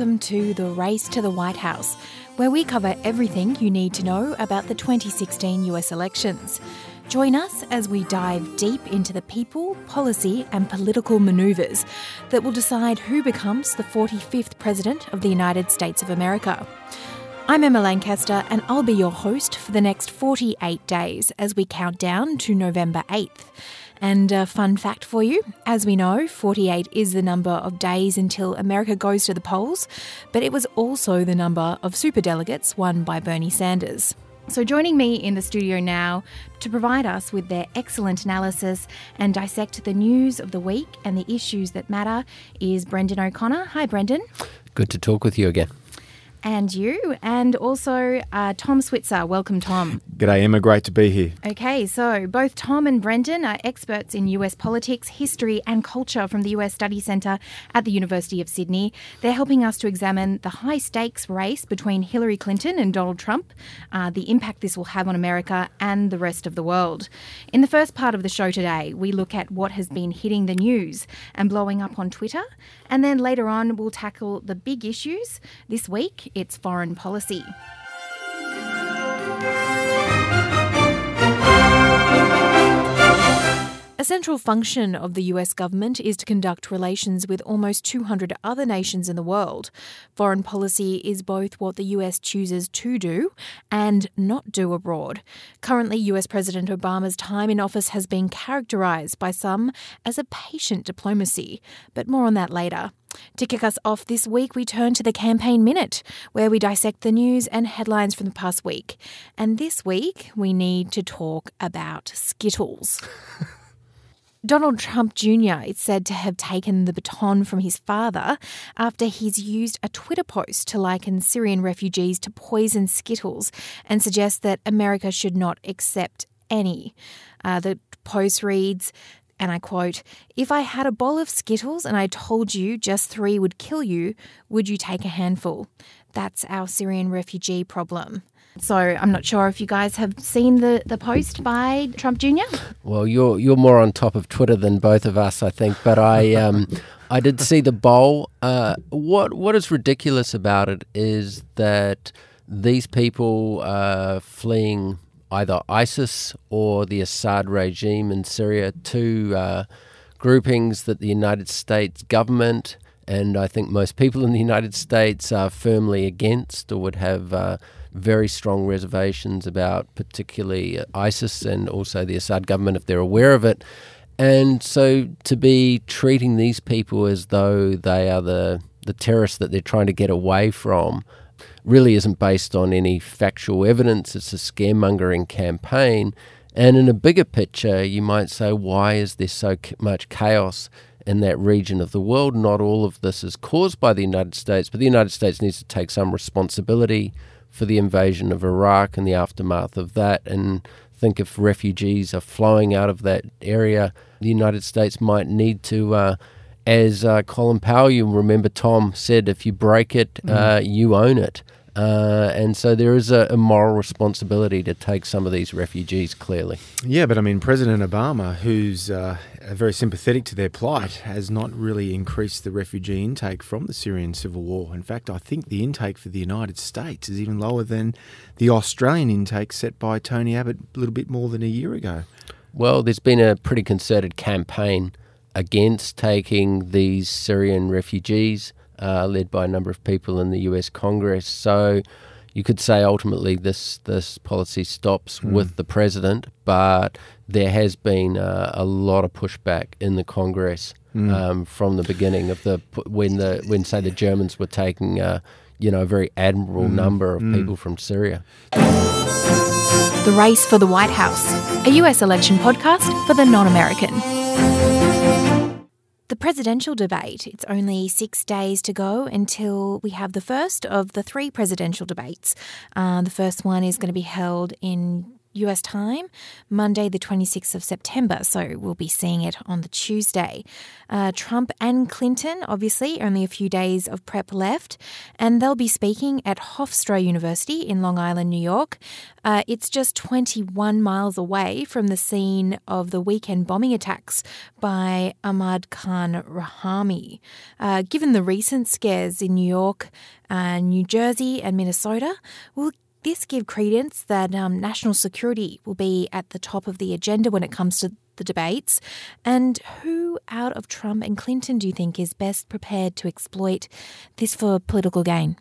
welcome to The Race to the White House, where we cover everything you need to know about the 2016 US elections. Join us as we dive deep into the people, policy, and political manoeuvres that will decide who becomes the 45th President of the United States of America. I'm Emma Lancaster, and I'll be your host for the next 48 days as we count down to November 8th. And a fun fact for you as we know, 48 is the number of days until America goes to the polls, but it was also the number of superdelegates won by Bernie Sanders. So, joining me in the studio now to provide us with their excellent analysis and dissect the news of the week and the issues that matter is Brendon O'Connor. Hi, Brendon. Good to talk with you again and you, and also uh, Tom Switzer. Welcome, Tom. G'day, Emma. Great to be here. Okay, so both Tom and Brendon are experts in US politics, history, and culture from the US Study Centre at the University of Sydney. They're helping us to examine the high stakes race between Hillary Clinton and Donald Trump, uh, the impact this will have on America and the rest of the world. In the first part of the show today, we look at what has been hitting the news and blowing up on Twitter, and then later on, we'll tackle the big issues this week its foreign policy. A central function of the US government is to conduct relations with almost 200 other nations in the world. Foreign policy is both what the US chooses to do and not do abroad. Currently, US President Obama's time in office has been characterized by some as a patient diplomacy, but more on that later. To kick us off this week, we turn to the Campaign Minute, where we dissect the news and headlines from the past week. And this week, we need to talk about Skittles. Donald Trump Jr. is said to have taken the baton from his father after he's used a Twitter post to liken Syrian refugees to poison Skittles and suggest that America should not accept any. Uh, the post reads, and I quote, If I had a bowl of Skittles and I told you just three would kill you, would you take a handful? That's our Syrian refugee problem. So I'm not sure if you guys have seen the, the post by Trump Jr. Well, you're you're more on top of Twitter than both of us, I think. But I um, I did see the bowl. Uh, what what is ridiculous about it is that these people are fleeing either ISIS or the Assad regime in Syria, two uh, groupings that the United States government and I think most people in the United States are firmly against or would have. Uh, very strong reservations about, particularly ISIS and also the Assad government, if they're aware of it. And so to be treating these people as though they are the, the terrorists that they're trying to get away from really isn't based on any factual evidence. It's a scaremongering campaign. And in a bigger picture, you might say, why is there so much chaos in that region of the world? Not all of this is caused by the United States, but the United States needs to take some responsibility for the invasion of Iraq and the aftermath of that. And think if refugees are flowing out of that area, the United States might need to. Uh, as uh, Colin Powell, you remember Tom said, if you break it, mm. uh, you own it. Uh, and so there is a, a, moral responsibility to take some of these refugees clearly. Yeah, but I mean, President Obama, who's uh, very sympathetic to their plight, has not really increased the refugee intake from the Syrian civil war. In fact, I think the intake for the United States is even lower than the Australian intake set by Tony Abbott a little bit more than a year ago. Well, there's been a pretty concerted campaign against taking these Syrian refugees uh, led by a number of people in the US Congress. So you could say ultimately this this policy stops mm. with the president, but there has been uh, a lot of pushback in the Congress mm. um, from the beginning of the when the when say the Germans were taking uh, you know a very admirable mm. number of hmm. people from Syria. The Race for the White House, a US election podcast for the non-American. The presidential debate, it's only six days to go until we have the first of the three presidential debates. Uh, the first one is going to be held in US time, Monday, the 26th of September. So we'll be seeing it on the Tuesday. Uh, Trump and Clinton, obviously, only a few days of prep left, and they'll be speaking at Hofstra University in Long Island, New York. Uh, it's just 21 miles away from the scene of the weekend bombing attacks by Ahmad Khan Rahami. Uh, given the recent scares in New York, New Jersey, and Minnesota, will this give credence that um, national security will be at the top of the agenda when it comes to the debates? And who out of Trump and Clinton do you think is best prepared to exploit this for political gain?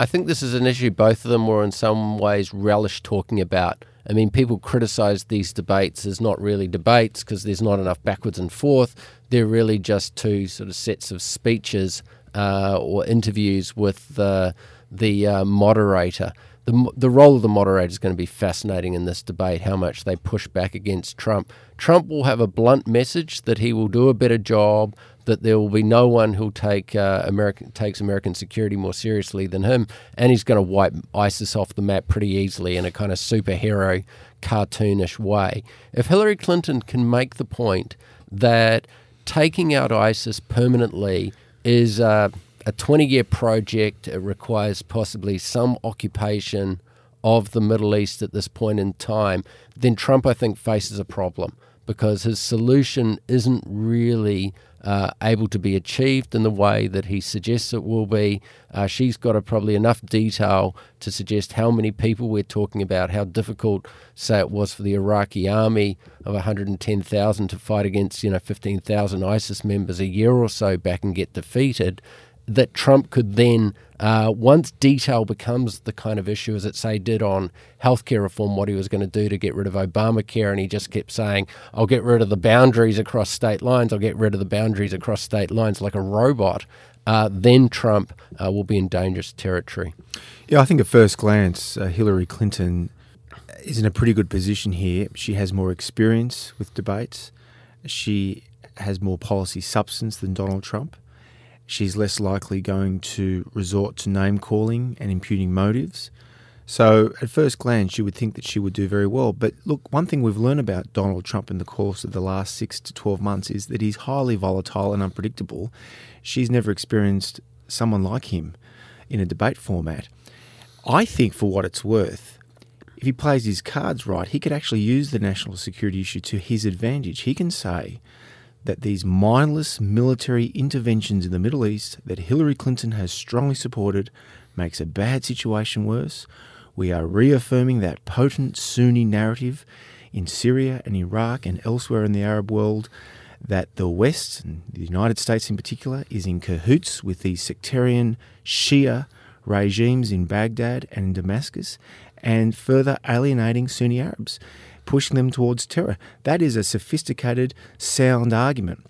I think this is an issue both of them were in some ways relish talking about. I mean, people criticize these debates as not really debates because there's not enough backwards and forth. They're really just two sort of sets of speeches uh, or interviews with the, the uh, moderator the the role of the moderator is going to be fascinating in this debate. How much they push back against Trump. Trump will have a blunt message that he will do a better job. That there will be no one who'll take uh, American takes American security more seriously than him, and he's going to wipe ISIS off the map pretty easily in a kind of superhero, cartoonish way. If Hillary Clinton can make the point that taking out ISIS permanently is uh, a 20 year project. It requires possibly some occupation of the Middle East at this point in time. Then Trump, I think, faces a problem because his solution isn't really uh, able to be achieved in the way that he suggests it will be. Uh, she's got a, probably enough detail to suggest how many people we're talking about, how difficult, say, it was for the Iraqi army of 110,000 to fight against, you know, 15,000 ISIS members a year or so back and get defeated that Trump could then, uh, once detail becomes the kind of issue as it say did on healthcare reform, what he was going to do to get rid of Obamacare, and he just kept saying, "I'll get rid of the boundaries across state lines. I'll get rid of the boundaries across state lines like a robot." Uh, then Trump uh, will be in dangerous territory. Yeah, I think at first glance, uh, Hillary Clinton is in a pretty good position here. She has more experience with debates. She has more policy substance than Donald Trump she's less likely going to resort to name calling and imputing motives. So, at first glance, you would think that she would do very well. But look, one thing we've learned about Donald Trump in the course of the last six to 12 months is that he's highly volatile and unpredictable. She's never experienced someone like him in a debate format. I think, for what it's worth, if he plays his cards right, he could actually use the national security issue to his advantage. He can say, that these mindless military interventions in the Middle East that Hillary Clinton has strongly supported makes a bad situation worse. We are reaffirming that potent Sunni narrative in Syria and Iraq and elsewhere in the Arab world that the West, and the United States in particular, is in cahoots with these sectarian Shia regimes in Baghdad and in Damascus and further alienating Sunni Arabs pushing them towards terror. That is a sophisticated, sound argument.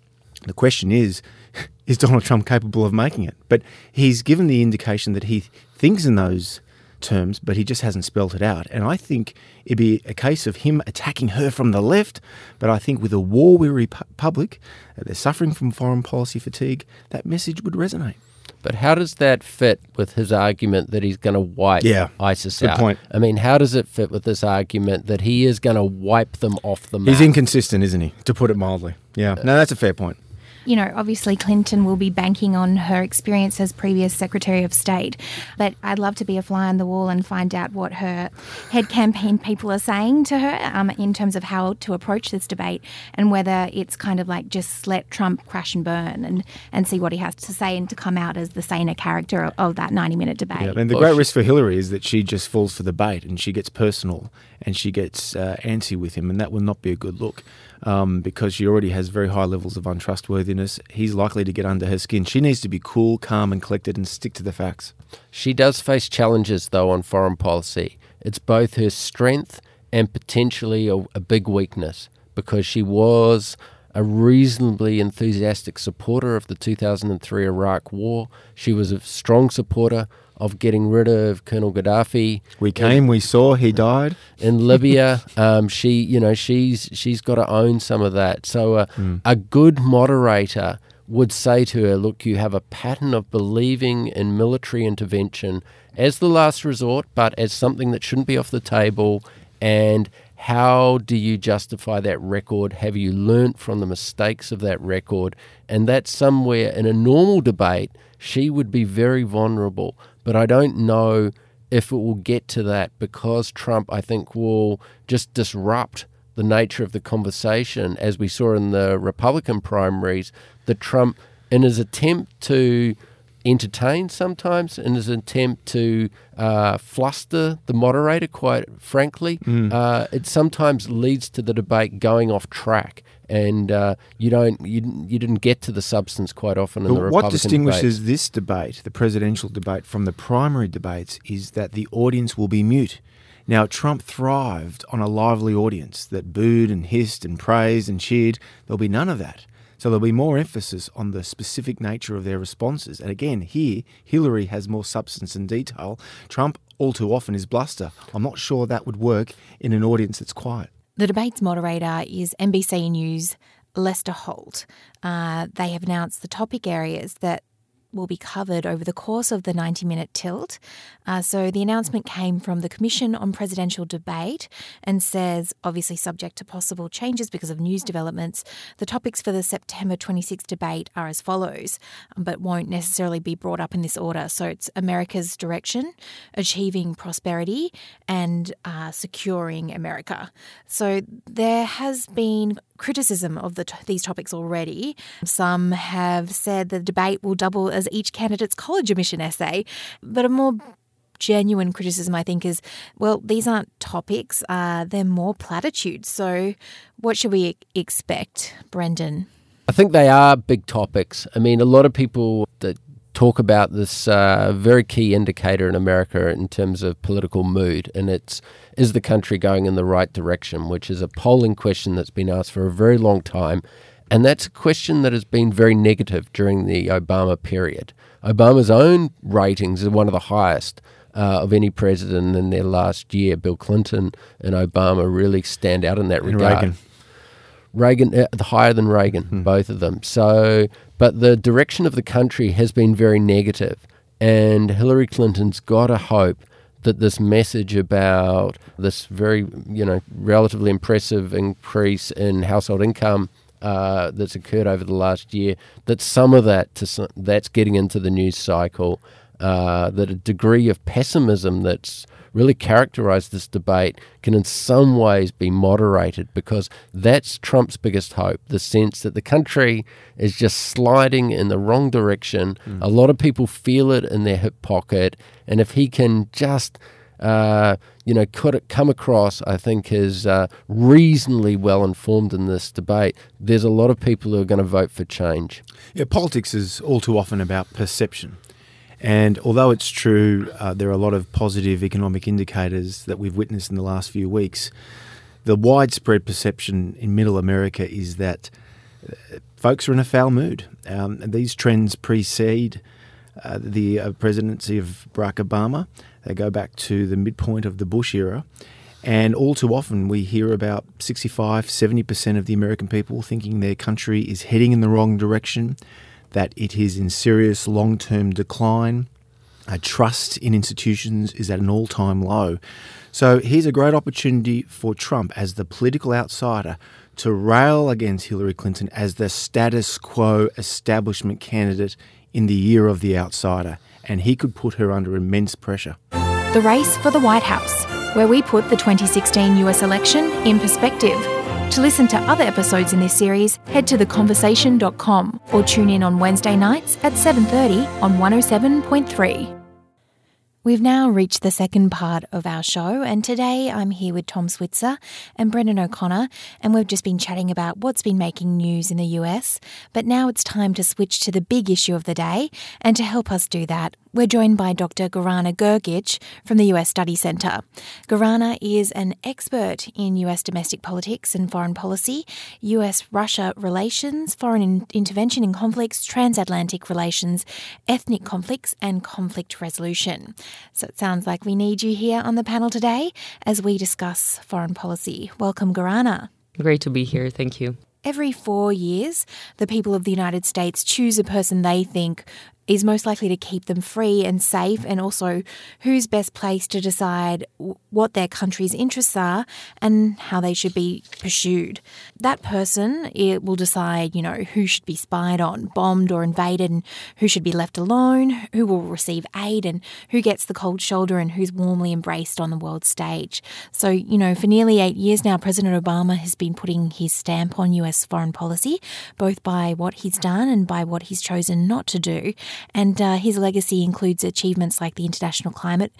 The question is, is Donald Trump capable of making it? But he's given the indication that he thinks in those terms, but he just hasn't spelt it out. And I think it'd be a case of him attacking her from the left. But I think with a war weary public, uh, they're suffering from foreign policy fatigue, that message would resonate. But how does that fit with his argument that he's going to wipe yeah, ISIS good out? Point. I mean, how does it fit with this argument that he is going to wipe them off the map? He's inconsistent, isn't he? To put it mildly. Yeah. No, that's a fair point you know, obviously Clinton will be banking on her experience as previous Secretary of State. But I'd love to be a fly on the wall and find out what her head campaign people are saying to her um, in terms of how to approach this debate and whether it's kind of like just let Trump crash and burn and, and see what he has to say and to come out as the saner character of, of that 90 minute debate. Yeah, and the great risk for Hillary is that she just falls for the bait and she gets personal and she gets uh, antsy with him, and that will not be a good look um, because she already has very high levels of untrustworthiness. He's likely to get under her skin. She needs to be cool, calm, and collected and stick to the facts. She does face challenges, though, on foreign policy. It's both her strength and potentially a, a big weakness because she was a reasonably enthusiastic supporter of the 2003 Iraq War. She was a strong supporter of getting rid of Colonel Gaddafi. We came, in, we saw, he died in Libya. Um, she, you know, she's she's got to own some of that. So uh, mm. a good moderator would say to her, "Look, you have a pattern of believing in military intervention as the last resort, but as something that shouldn't be off the table." And how do you justify that record? Have you learnt from the mistakes of that record? And that's somewhere in a normal debate, she would be very vulnerable. But I don't know if it will get to that because Trump, I think, will just disrupt the nature of the conversation, as we saw in the Republican primaries, that Trump, in his attempt to entertain sometimes, in his attempt to uh, fluster the moderator, quite frankly, mm. uh, it sometimes leads to the debate going off track. And uh, you don't, you, you didn't get to the substance quite often in but the Republican What distinguishes debates. this debate, the presidential debate, from the primary debates, is that the audience will be mute. Now, Trump thrived on a lively audience that booed and hissed and praised and cheered. There'll be none of that. So there'll be more emphasis on the specific nature of their responses. And again, here, Hillary has more substance and detail. Trump, all too often, is bluster. I'm not sure that would work in an audience that's quiet. The debate's moderator is NBC News Lester Holt. Uh, they have announced the topic areas that will be covered over the course of the 90 minute tilt. Uh, so the announcement came from the Commission on Presidential Debate and says, obviously subject to possible changes because of news developments, the topics for the September 26 debate are as follows, but won't necessarily be brought up in this order. So it's America's direction, achieving prosperity, and uh, securing America. So there has been criticism of the these topics already. Some have said the debate will double as each candidate's college admission essay, but a more genuine criticism, I think, is well, these aren't topics, uh, they're more platitudes. So, what should we expect, Brendon? I think they are big topics. I mean, a lot of people that talk about this uh, very key indicator in America in terms of political mood, and it's is the country going in the right direction, which is a polling question that's been asked for a very long time. And that's a question that has been very negative during the Obama period. Obama's own ratings are one of the highest uh, of any president in their last year. Bill Clinton and Obama really stand out in that and regard. Reagan. Reagan, uh, higher than Reagan, hmm. both of them. So, but the direction of the country has been very negative, and Hillary Clinton's got to hope that this message about this very, you know, relatively impressive increase in household income uh, that's occurred over the last year, that some of that to, that's getting into the news cycle, uh, that a degree of pessimism that's really characterize this debate can in some ways be moderated because that's Trump's biggest hope the sense that the country is just sliding in the wrong direction. Mm. A lot of people feel it in their hip pocket. And if he can just uh, you know, could it come across, I think, as uh, reasonably well informed in this debate, there's a lot of people who are going to vote for change. Yeah, politics is all too often about perception. And although it's true, uh, there are a lot of positive economic indicators that we've witnessed in the last few weeks. The widespread perception in Middle America is that uh, folks are in a foul mood. Um, these trends precede uh, the uh, presidency of Barack Obama. They go back to the midpoint of the Bush era. And all too often, we hear about 65, 70% of the American people thinking their country is heading in the wrong direction that it is in serious long term decline. Uh, trust in institutions is at an all time low. So here's a great opportunity for Trump as the political outsider to rail against Hillary Clinton as the status quo establishment candidate in the year of the outsider. And he could put her under immense pressure. The race for the White House, where we put the 2016 US election in perspective. To listen to other episodes in this series, head to theconversation.com or tune in on Wednesday nights at 7:30 on 107.3. We've now reached the second part of our show, and today I'm here with Tom Switzer and Brendon O'Connor, and we've just been chatting about what's been making news in the US. But now it's time to switch to the big issue of the day, and to help us do that, we're joined by Dr. Gorana Grgic from the US Study Centre. Gorana is an expert in US domestic politics and foreign policy, US Russia relations, foreign in- intervention in conflicts, transatlantic relations, ethnic conflicts, and conflict resolution. So it sounds like we need you here on the panel today as we discuss foreign policy. Welcome, Gorana. Great to be here. Thank you. Every four years, the people of the United States choose a person they think is most likely to keep them free and safe, and also who's best placed to decide what their country's interests are and how they should be pursued. That person it will decide, you know, who should be spied on, bombed, or invaded, and who should be left alone, who will receive aid, and who gets the cold shoulder, and who's warmly embraced on the world stage. So, you know, for nearly eight years now, President Obama has been putting his stamp on US foreign policy, both by what he's done and by what he's chosen not to do. And uh, his legacy includes achievements like the International Climate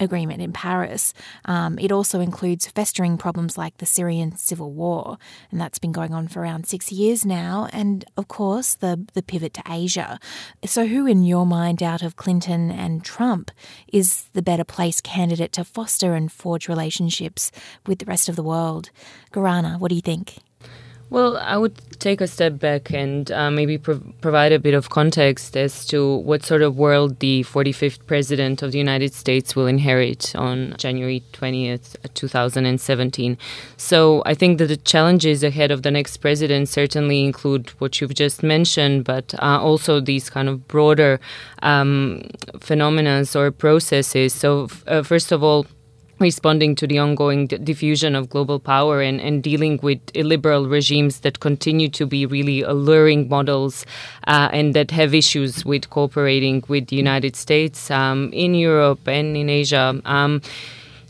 Agreement in Paris. Um, it also includes festering problems like the Syrian civil war, and that's been going on for around six years now. And of course, the the pivot to Asia. So, who in your mind, out of Clinton and Trump, is the better placed candidate to foster and forge relationships with the rest of the world? Gorana, what do you think? Well, I would take a step back and uh, maybe pro- provide a bit of context as to what sort of world the 45th President of the United States will inherit on January 20th, 2017. So I think that the challenges ahead of the next president certainly include what you've just mentioned, but uh, also these kind of broader um, phenomena or processes. So, f- uh, first of all, responding to the ongoing d- diffusion of global power and, and dealing with illiberal regimes that continue to be really alluring models uh, and that have issues with cooperating with the United States um, in Europe and in Asia. Um,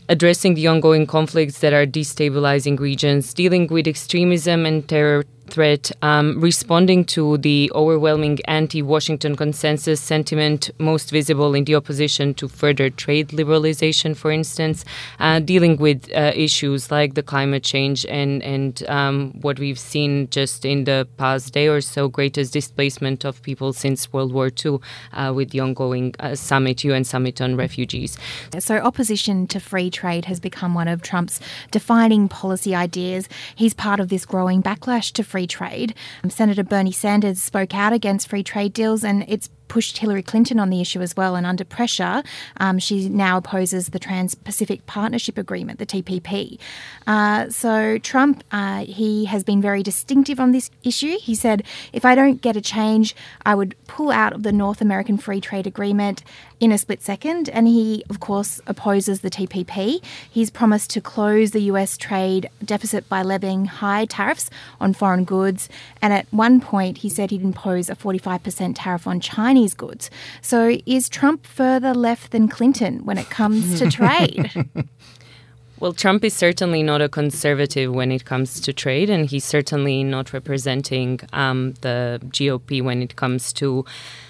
addressing the ongoing conflicts that are destabilizing regions, dealing with extremism and terror threat, um, responding to the overwhelming anti Washington consensus sentiment, most visible in the opposition to further trade liberalization, for instance, uh, dealing with uh, issues like the climate change and, and um, what we've seen just in the past day or so greatest displacement of people since World War II uh, with the ongoing uh, summit, UN summit on refugees. So, opposition to free trade has become one of Trump's defining policy ideas. He's part of this growing backlash to free trade. Um, Senator Bernie Sanders spoke out against free trade deals, and it's pushed Hillary Clinton on the issue as well. And under pressure, um, she now opposes the Trans Pacific Partnership Agreement, the TPP. Uh, so Trump, uh, he has been very distinctive on this issue. He said, if I don't get a change, I would pull out of the North American Free Trade Agreement in a split second. And he, of course, opposes the TPP. He's promised to close the US trade deficit by levying high tariffs on foreign goods. And at one point, he said he'd impose a 45% tariff on Chinese goods. So is Trump further left than Clinton when it comes to trade? Well, Trump is certainly not a conservative when it comes to trade, and he's certainly not representing um, the GOP when it comes to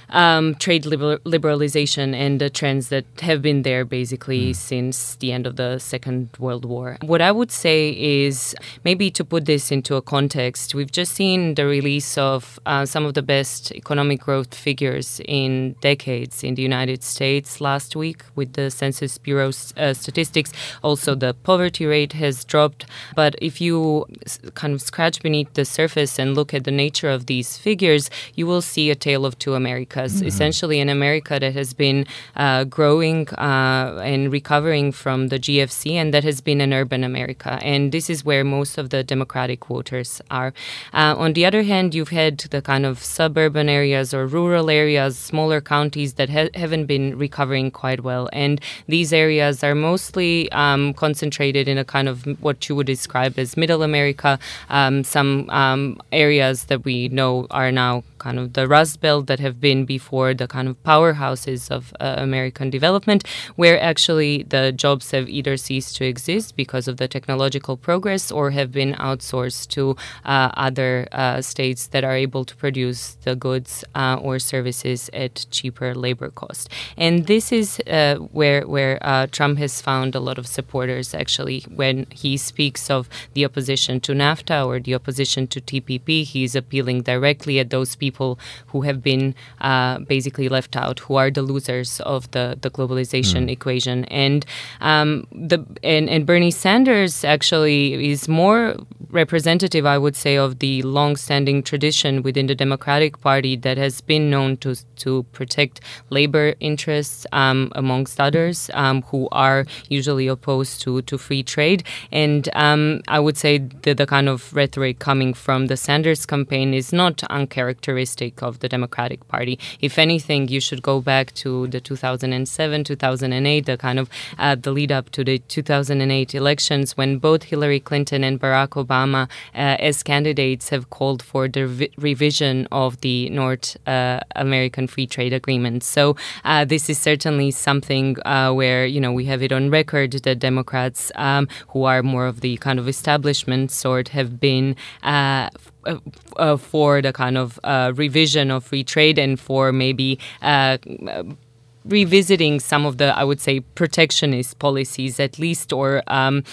um, trade liber- liberalization and the trends that have been there basically mm. since the end of the Second World War. What I would say is maybe to put this into a context, we've just seen the release of uh, some of the best economic growth figures in decades in the United States last week with the Census Bureau's uh, statistics. Also, the poverty rate has dropped. But if you kind of scratch beneath the surface and look at the nature of these figures, you will see a tale of two Americas Americas, mm-hmm. essentially in America that has been uh, growing uh, and recovering from the GFC, and that has been an urban America. And this is where most of the Democratic voters are. Uh, on the other hand, you've had the kind of suburban areas or rural areas, smaller counties that ha- haven't been recovering quite well. And these areas are mostly um, concentrated in a kind of what you would describe as middle America. Um, some um, areas that we know are now kind of the Rust Belt that have been before the kind of powerhouses of uh, American development, where actually the jobs have either ceased to exist because of the technological progress or have been outsourced to uh, other uh, states that are able to produce the goods uh, or services at cheaper labor cost. And this is uh, where where Trump has found a lot of supporters actually when he speaks of the opposition to NAFTA or the opposition to TPP. He's appealing directly at those people people who have been uh, basically left out, who are the losers of the, the globalization mm. equation. And um, the and, and Bernie Sanders actually is more representative, I would say, of the long-standing tradition within the Democratic Party that has been known to to protect labor interests, um, amongst others, um, who are usually opposed to, to free trade. And um, I would say that the kind of rhetoric coming from the Sanders campaign is not uncharacteristic of the Democratic Party. If anything, you should go back to the 2007, 2008, the kind of uh, the lead up to the 2008 elections when both Hillary Clinton and Barack Obama, uh, as candidates, have called for the revi- revision of the North uh, American Free Trade Agreement. So uh, this is certainly something uh, where you know we have it on record that Democrats, um, who are more of the kind of establishment sort, have been. Uh, uh, for the kind of uh, revision of free trade and for maybe uh, revisiting some of the, I would say, protectionist policies at least, or um,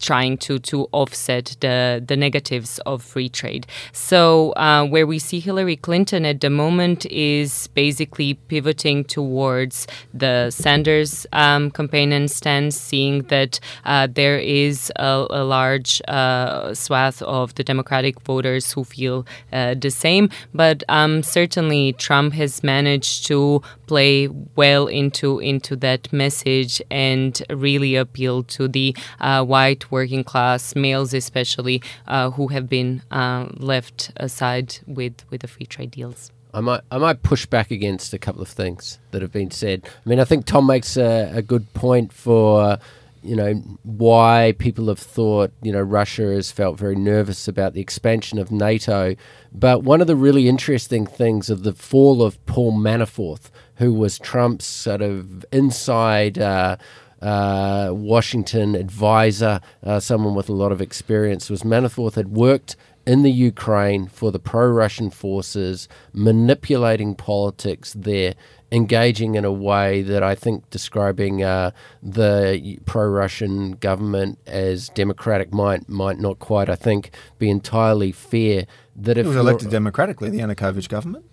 trying to to offset the the negatives of free trade. So uh, where we see Hillary Clinton at the moment is basically pivoting towards the Sanders um, campaign and stance, seeing that uh, there is a, a large uh, swath of the Democratic voters who feel uh, the same. But um, certainly Trump has managed to play well into into that message and really appeal to the uh, white working class males, especially uh, who have been uh, left aside with with the free trade deals. I might I might push back against a couple of things that have been said. I mean, I think Tom makes a, a good point for you know why people have thought you know Russia has felt very nervous about the expansion of NATO. But one of the really interesting things of the fall of Paul Manafort, who was Trump's sort of inside. Uh, uh, Washington advisor, uh, someone with a lot of experience, was Manafort had worked in the Ukraine for the pro Russian forces, manipulating politics there, engaging in a way that I think describing uh, the pro Russian government as democratic might, might not quite, I think, be entirely fair. That if it was elected democratically, the Yanukovych government.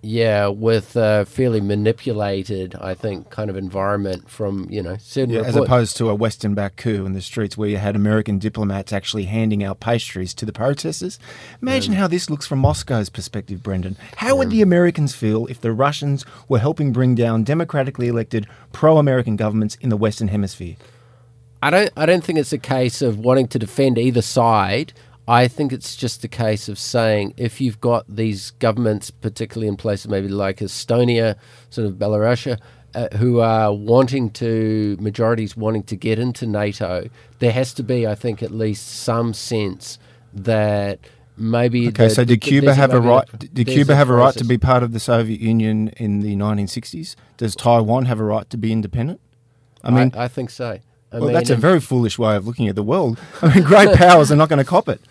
Yeah, with a fairly manipulated, I think, kind of environment from you know certain. Yeah, as opposed to a Western back coup in the streets where you had American diplomats actually handing out pastries to the protesters. Imagine mm. how this looks from Moscow's perspective, Brendon. How would mm. the Americans feel if the Russians were helping bring down democratically elected pro-American governments in the Western Hemisphere? I don't. I don't think it's a case of wanting to defend either side. I think it's just a case of saying if you've got these governments, particularly in places maybe like Estonia, sort of Belarusia, uh, who are wanting to, majorities wanting to get into NATO, there has to be, I think, at least some sense that maybe. Okay, the, so did Cuba have a right? Did there's Cuba have a right to be part of the Soviet Union in the 1960s? Does Taiwan have a right to be independent? I mean, I, I think so. I well, mean, that's a very foolish way of looking at the world. I mean, great powers are not going to cop it.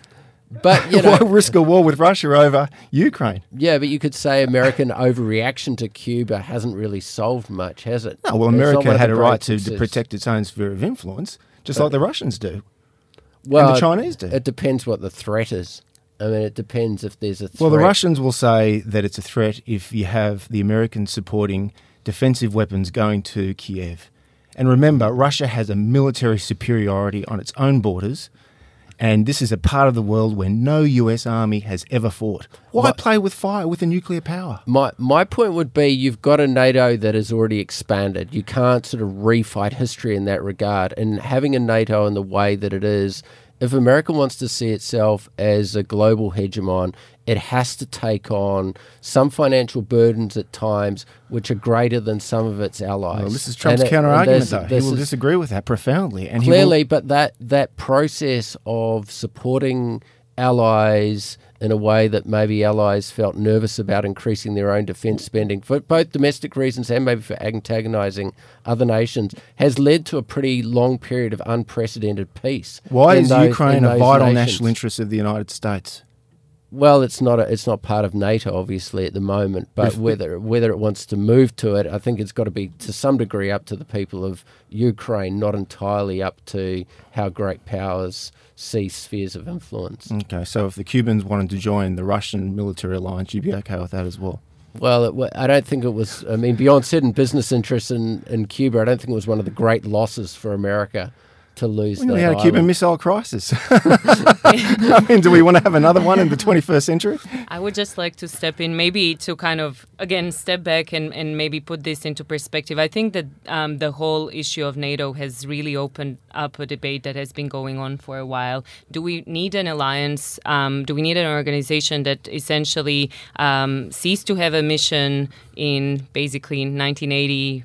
But you know, Why risk a war with Russia over Ukraine? Yeah, but you could say American overreaction to Cuba hasn't really solved much, has it? No, well, It's not one America had a right to, to protect its own sphere of influence, just like the Russians do. well, and the Chinese do. It depends what the threat is. I mean, it depends if there's a threat. Well, the Russians will say that it's a threat if you have the Americans supporting defensive weapons going to Kiev. And remember, Russia has a military superiority on its own borders, and this is a part of the world where no US army has ever fought. Why But- play with fire with a nuclear power? My my point would be you've got a NATO that has already expanded. You can't sort of refight history in that regard. And having a NATO in the way that it is, if America wants to see itself as a global hegemon, it has to take on some financial burdens at times which are greater than some of its allies. Well, this is Trump's And it- counter argument, though. He will is- disagree with that profoundly. And he will- clearly, but that that process of supporting allies in a way that maybe allies felt nervous about increasing their own defence spending for both domestic reasons and maybe for antagonising other nations has led to a pretty long period of unprecedented peace. why is those- Ukraine a vital nations. national interest of the United States? Well, it's not a, it's not part of NATO obviously at the moment, but whether whether it wants to move to it, I think it's got to be to some degree up to the people of Ukraine, not entirely up to how great powers see spheres of influence. Okay, so if the Cubans wanted to join the Russian military alliance, you'd be okay with that as well. Well, it, I don't think it was. I mean, beyond certain business interests in, in Cuba, I don't think it was one of the great losses for America to lose We that had a. Cuban Missile Crisis. I mean, do we want to have another one in the 21st century? I would just like to step in, maybe to kind of, again, step back and, and maybe put this into perspective. I think that um, the whole issue of NATO has really opened up a debate that has been going on for a while. Do we need an alliance? Um, do we need an organization that essentially um, ceased to have a mission in basically 1980?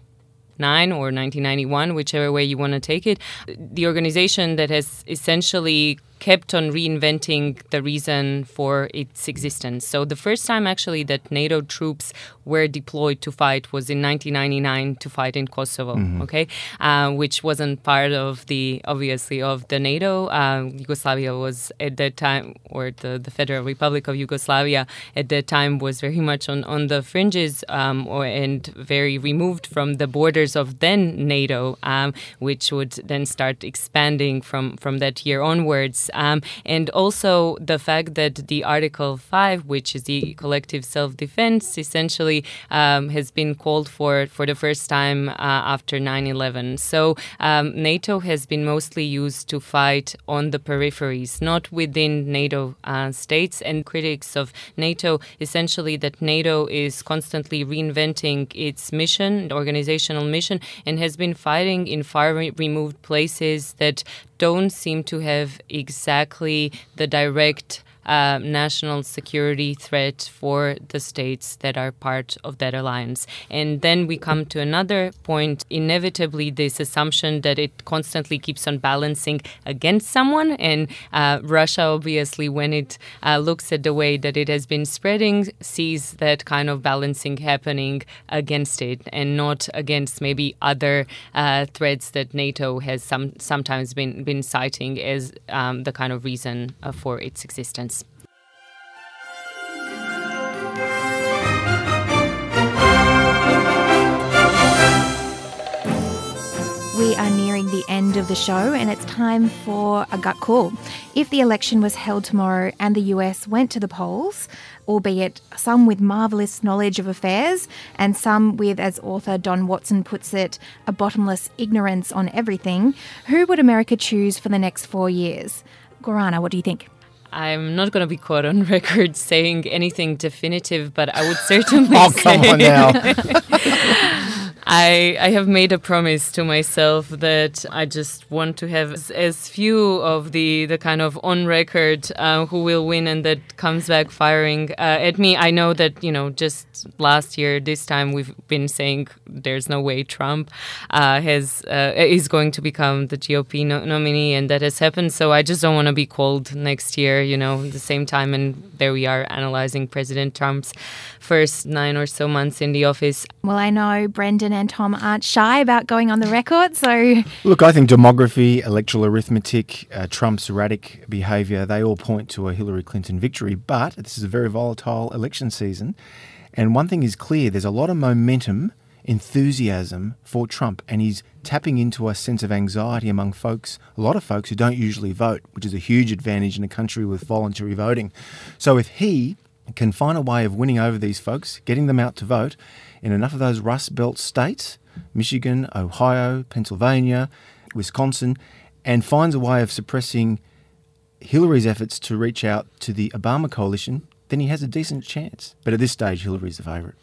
Or 1991, whichever way you want to take it, the organization that has essentially kept on reinventing the reason for its existence. So the first time actually that NATO troops were deployed to fight was in 1999 to fight in Kosovo. Okay, uh, which wasn't part of the obviously of the NATO. Uh, Yugoslavia was at that time, or the, the Federal Republic of Yugoslavia at that time was very much on on the fringes um, or and very removed from the borders of then NATO, um, which would then start expanding from from that year onwards. Um, and also the fact that the Article 5, which is the collective self defense, essentially um, has been called for for the first time uh, after 9 11. So um, NATO has been mostly used to fight on the peripheries, not within NATO uh, states. And critics of NATO essentially that NATO is constantly reinventing its mission, organizational mission, and has been fighting in far re- removed places that don't seem to have exactly the direct uh, national security threat for the states that are part of that alliance. And then we come to another point inevitably, this assumption that it constantly keeps on balancing against someone. And uh, Russia, obviously, when it uh, looks at the way that it has been spreading, sees that kind of balancing happening against it and not against maybe other uh, threats that NATO has some, sometimes been, been citing as um, the kind of reason uh, for its existence. We are nearing the end of the show, and it's time for a gut call. If the election was held tomorrow and the US went to the polls, albeit some with marvellous knowledge of affairs and some with, as author Don Watson puts it, a bottomless ignorance on everything, who would America choose for the next four years? Gorana, what do you think? I'm not going to be caught on record saying anything definitive, but I would certainly Oh, say come on now. I, I have made a promise to myself that I just want to have as, as few of the, the kind of on record uh, who will win and that comes back firing uh, at me. I know that, you know, just last year, this time, we've been saying there's no way Trump uh, has uh, is going to become the GOP no- nominee, and that has happened. So I just don't want to be called next year, you know, the same time. And there we are analyzing President Trump's first nine or so months in the office. Well, I know Brendon and Tom aren't shy about going on the record, so Look, I think demography, electoral arithmetic, uh, Trump's erratic behaviour, they all point to a Hillary Clinton victory. But this is a very volatile election season. And one thing is clear there's a lot of momentum, enthusiasm for Trump. And he's tapping into a sense of anxiety among folks, a lot of folks who don't usually vote, which is a huge advantage in a country with voluntary voting. So if he can find a way of winning over these folks, getting them out to vote in enough of those Rust Belt states, Michigan, Ohio, Pennsylvania, Wisconsin, and finds a way of suppressing Hillary's efforts to reach out to the Obama coalition, then he has a decent chance. But at this stage, Hillary's the favourite.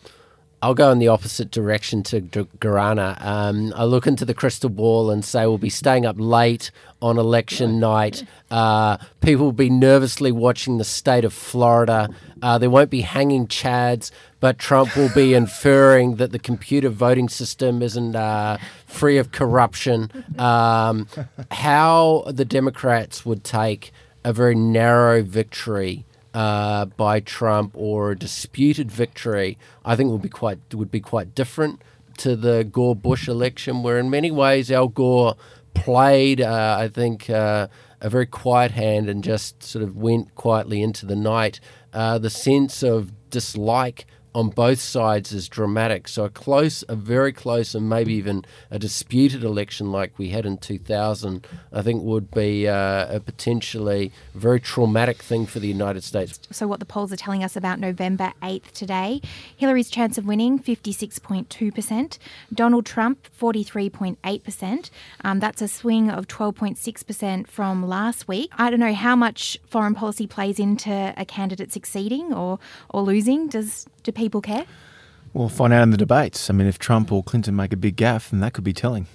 I'll go in the opposite direction to Gorana. Um, I look into the crystal ball and say we'll be staying up late on election night. Uh, people will be nervously watching the state of Florida. Uh, there won't be hanging chads, but Trump will be inferring that the computer voting system isn't uh, free of corruption. Um, how the Democrats would take a very narrow victory uh, by Trump or a disputed victory, I think would be quite would be quite different to the Gore Bush election, where in many ways Al Gore played, uh, I think, uh, a very quiet hand and just sort of went quietly into the night. Uh, the sense of dislike on both sides is dramatic. So a close, a very close, and maybe even a disputed election like we had in 2000, I think would be uh, a potentially very traumatic thing for the United States. So what the polls are telling us about November 8th today, Hillary's chance of winning 56.2%, Donald Trump 43.8%. Um, that's a swing of 12.6% from last week. I don't know how much foreign policy plays into a candidate succeeding or or losing. Does do people care? We'll find out in the debates. I mean, if Trump or Clinton make a big gaffe, then that could be telling.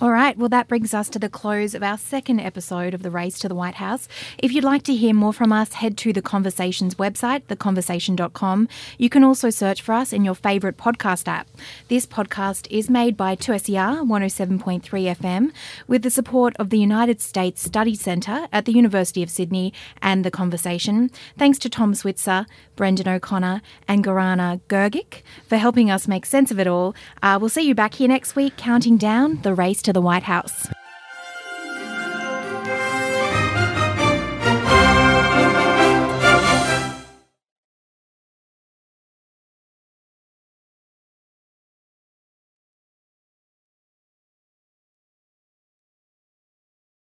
All right, well, that brings us to the close of our second episode of The Race to the White House. If you'd like to hear more from us, head to The Conversation's website, theconversation.com. You can also search for us in your favourite podcast app. This podcast is made by 2SER 107.3 FM with the support of the United States Study Centre at the University of Sydney and The Conversation. Thanks to Tom Switzer, Brendon O'Connor, and Gorana Grgic for helping us make sense of it all. Uh, we'll see you back here next week, counting down the race to the White House.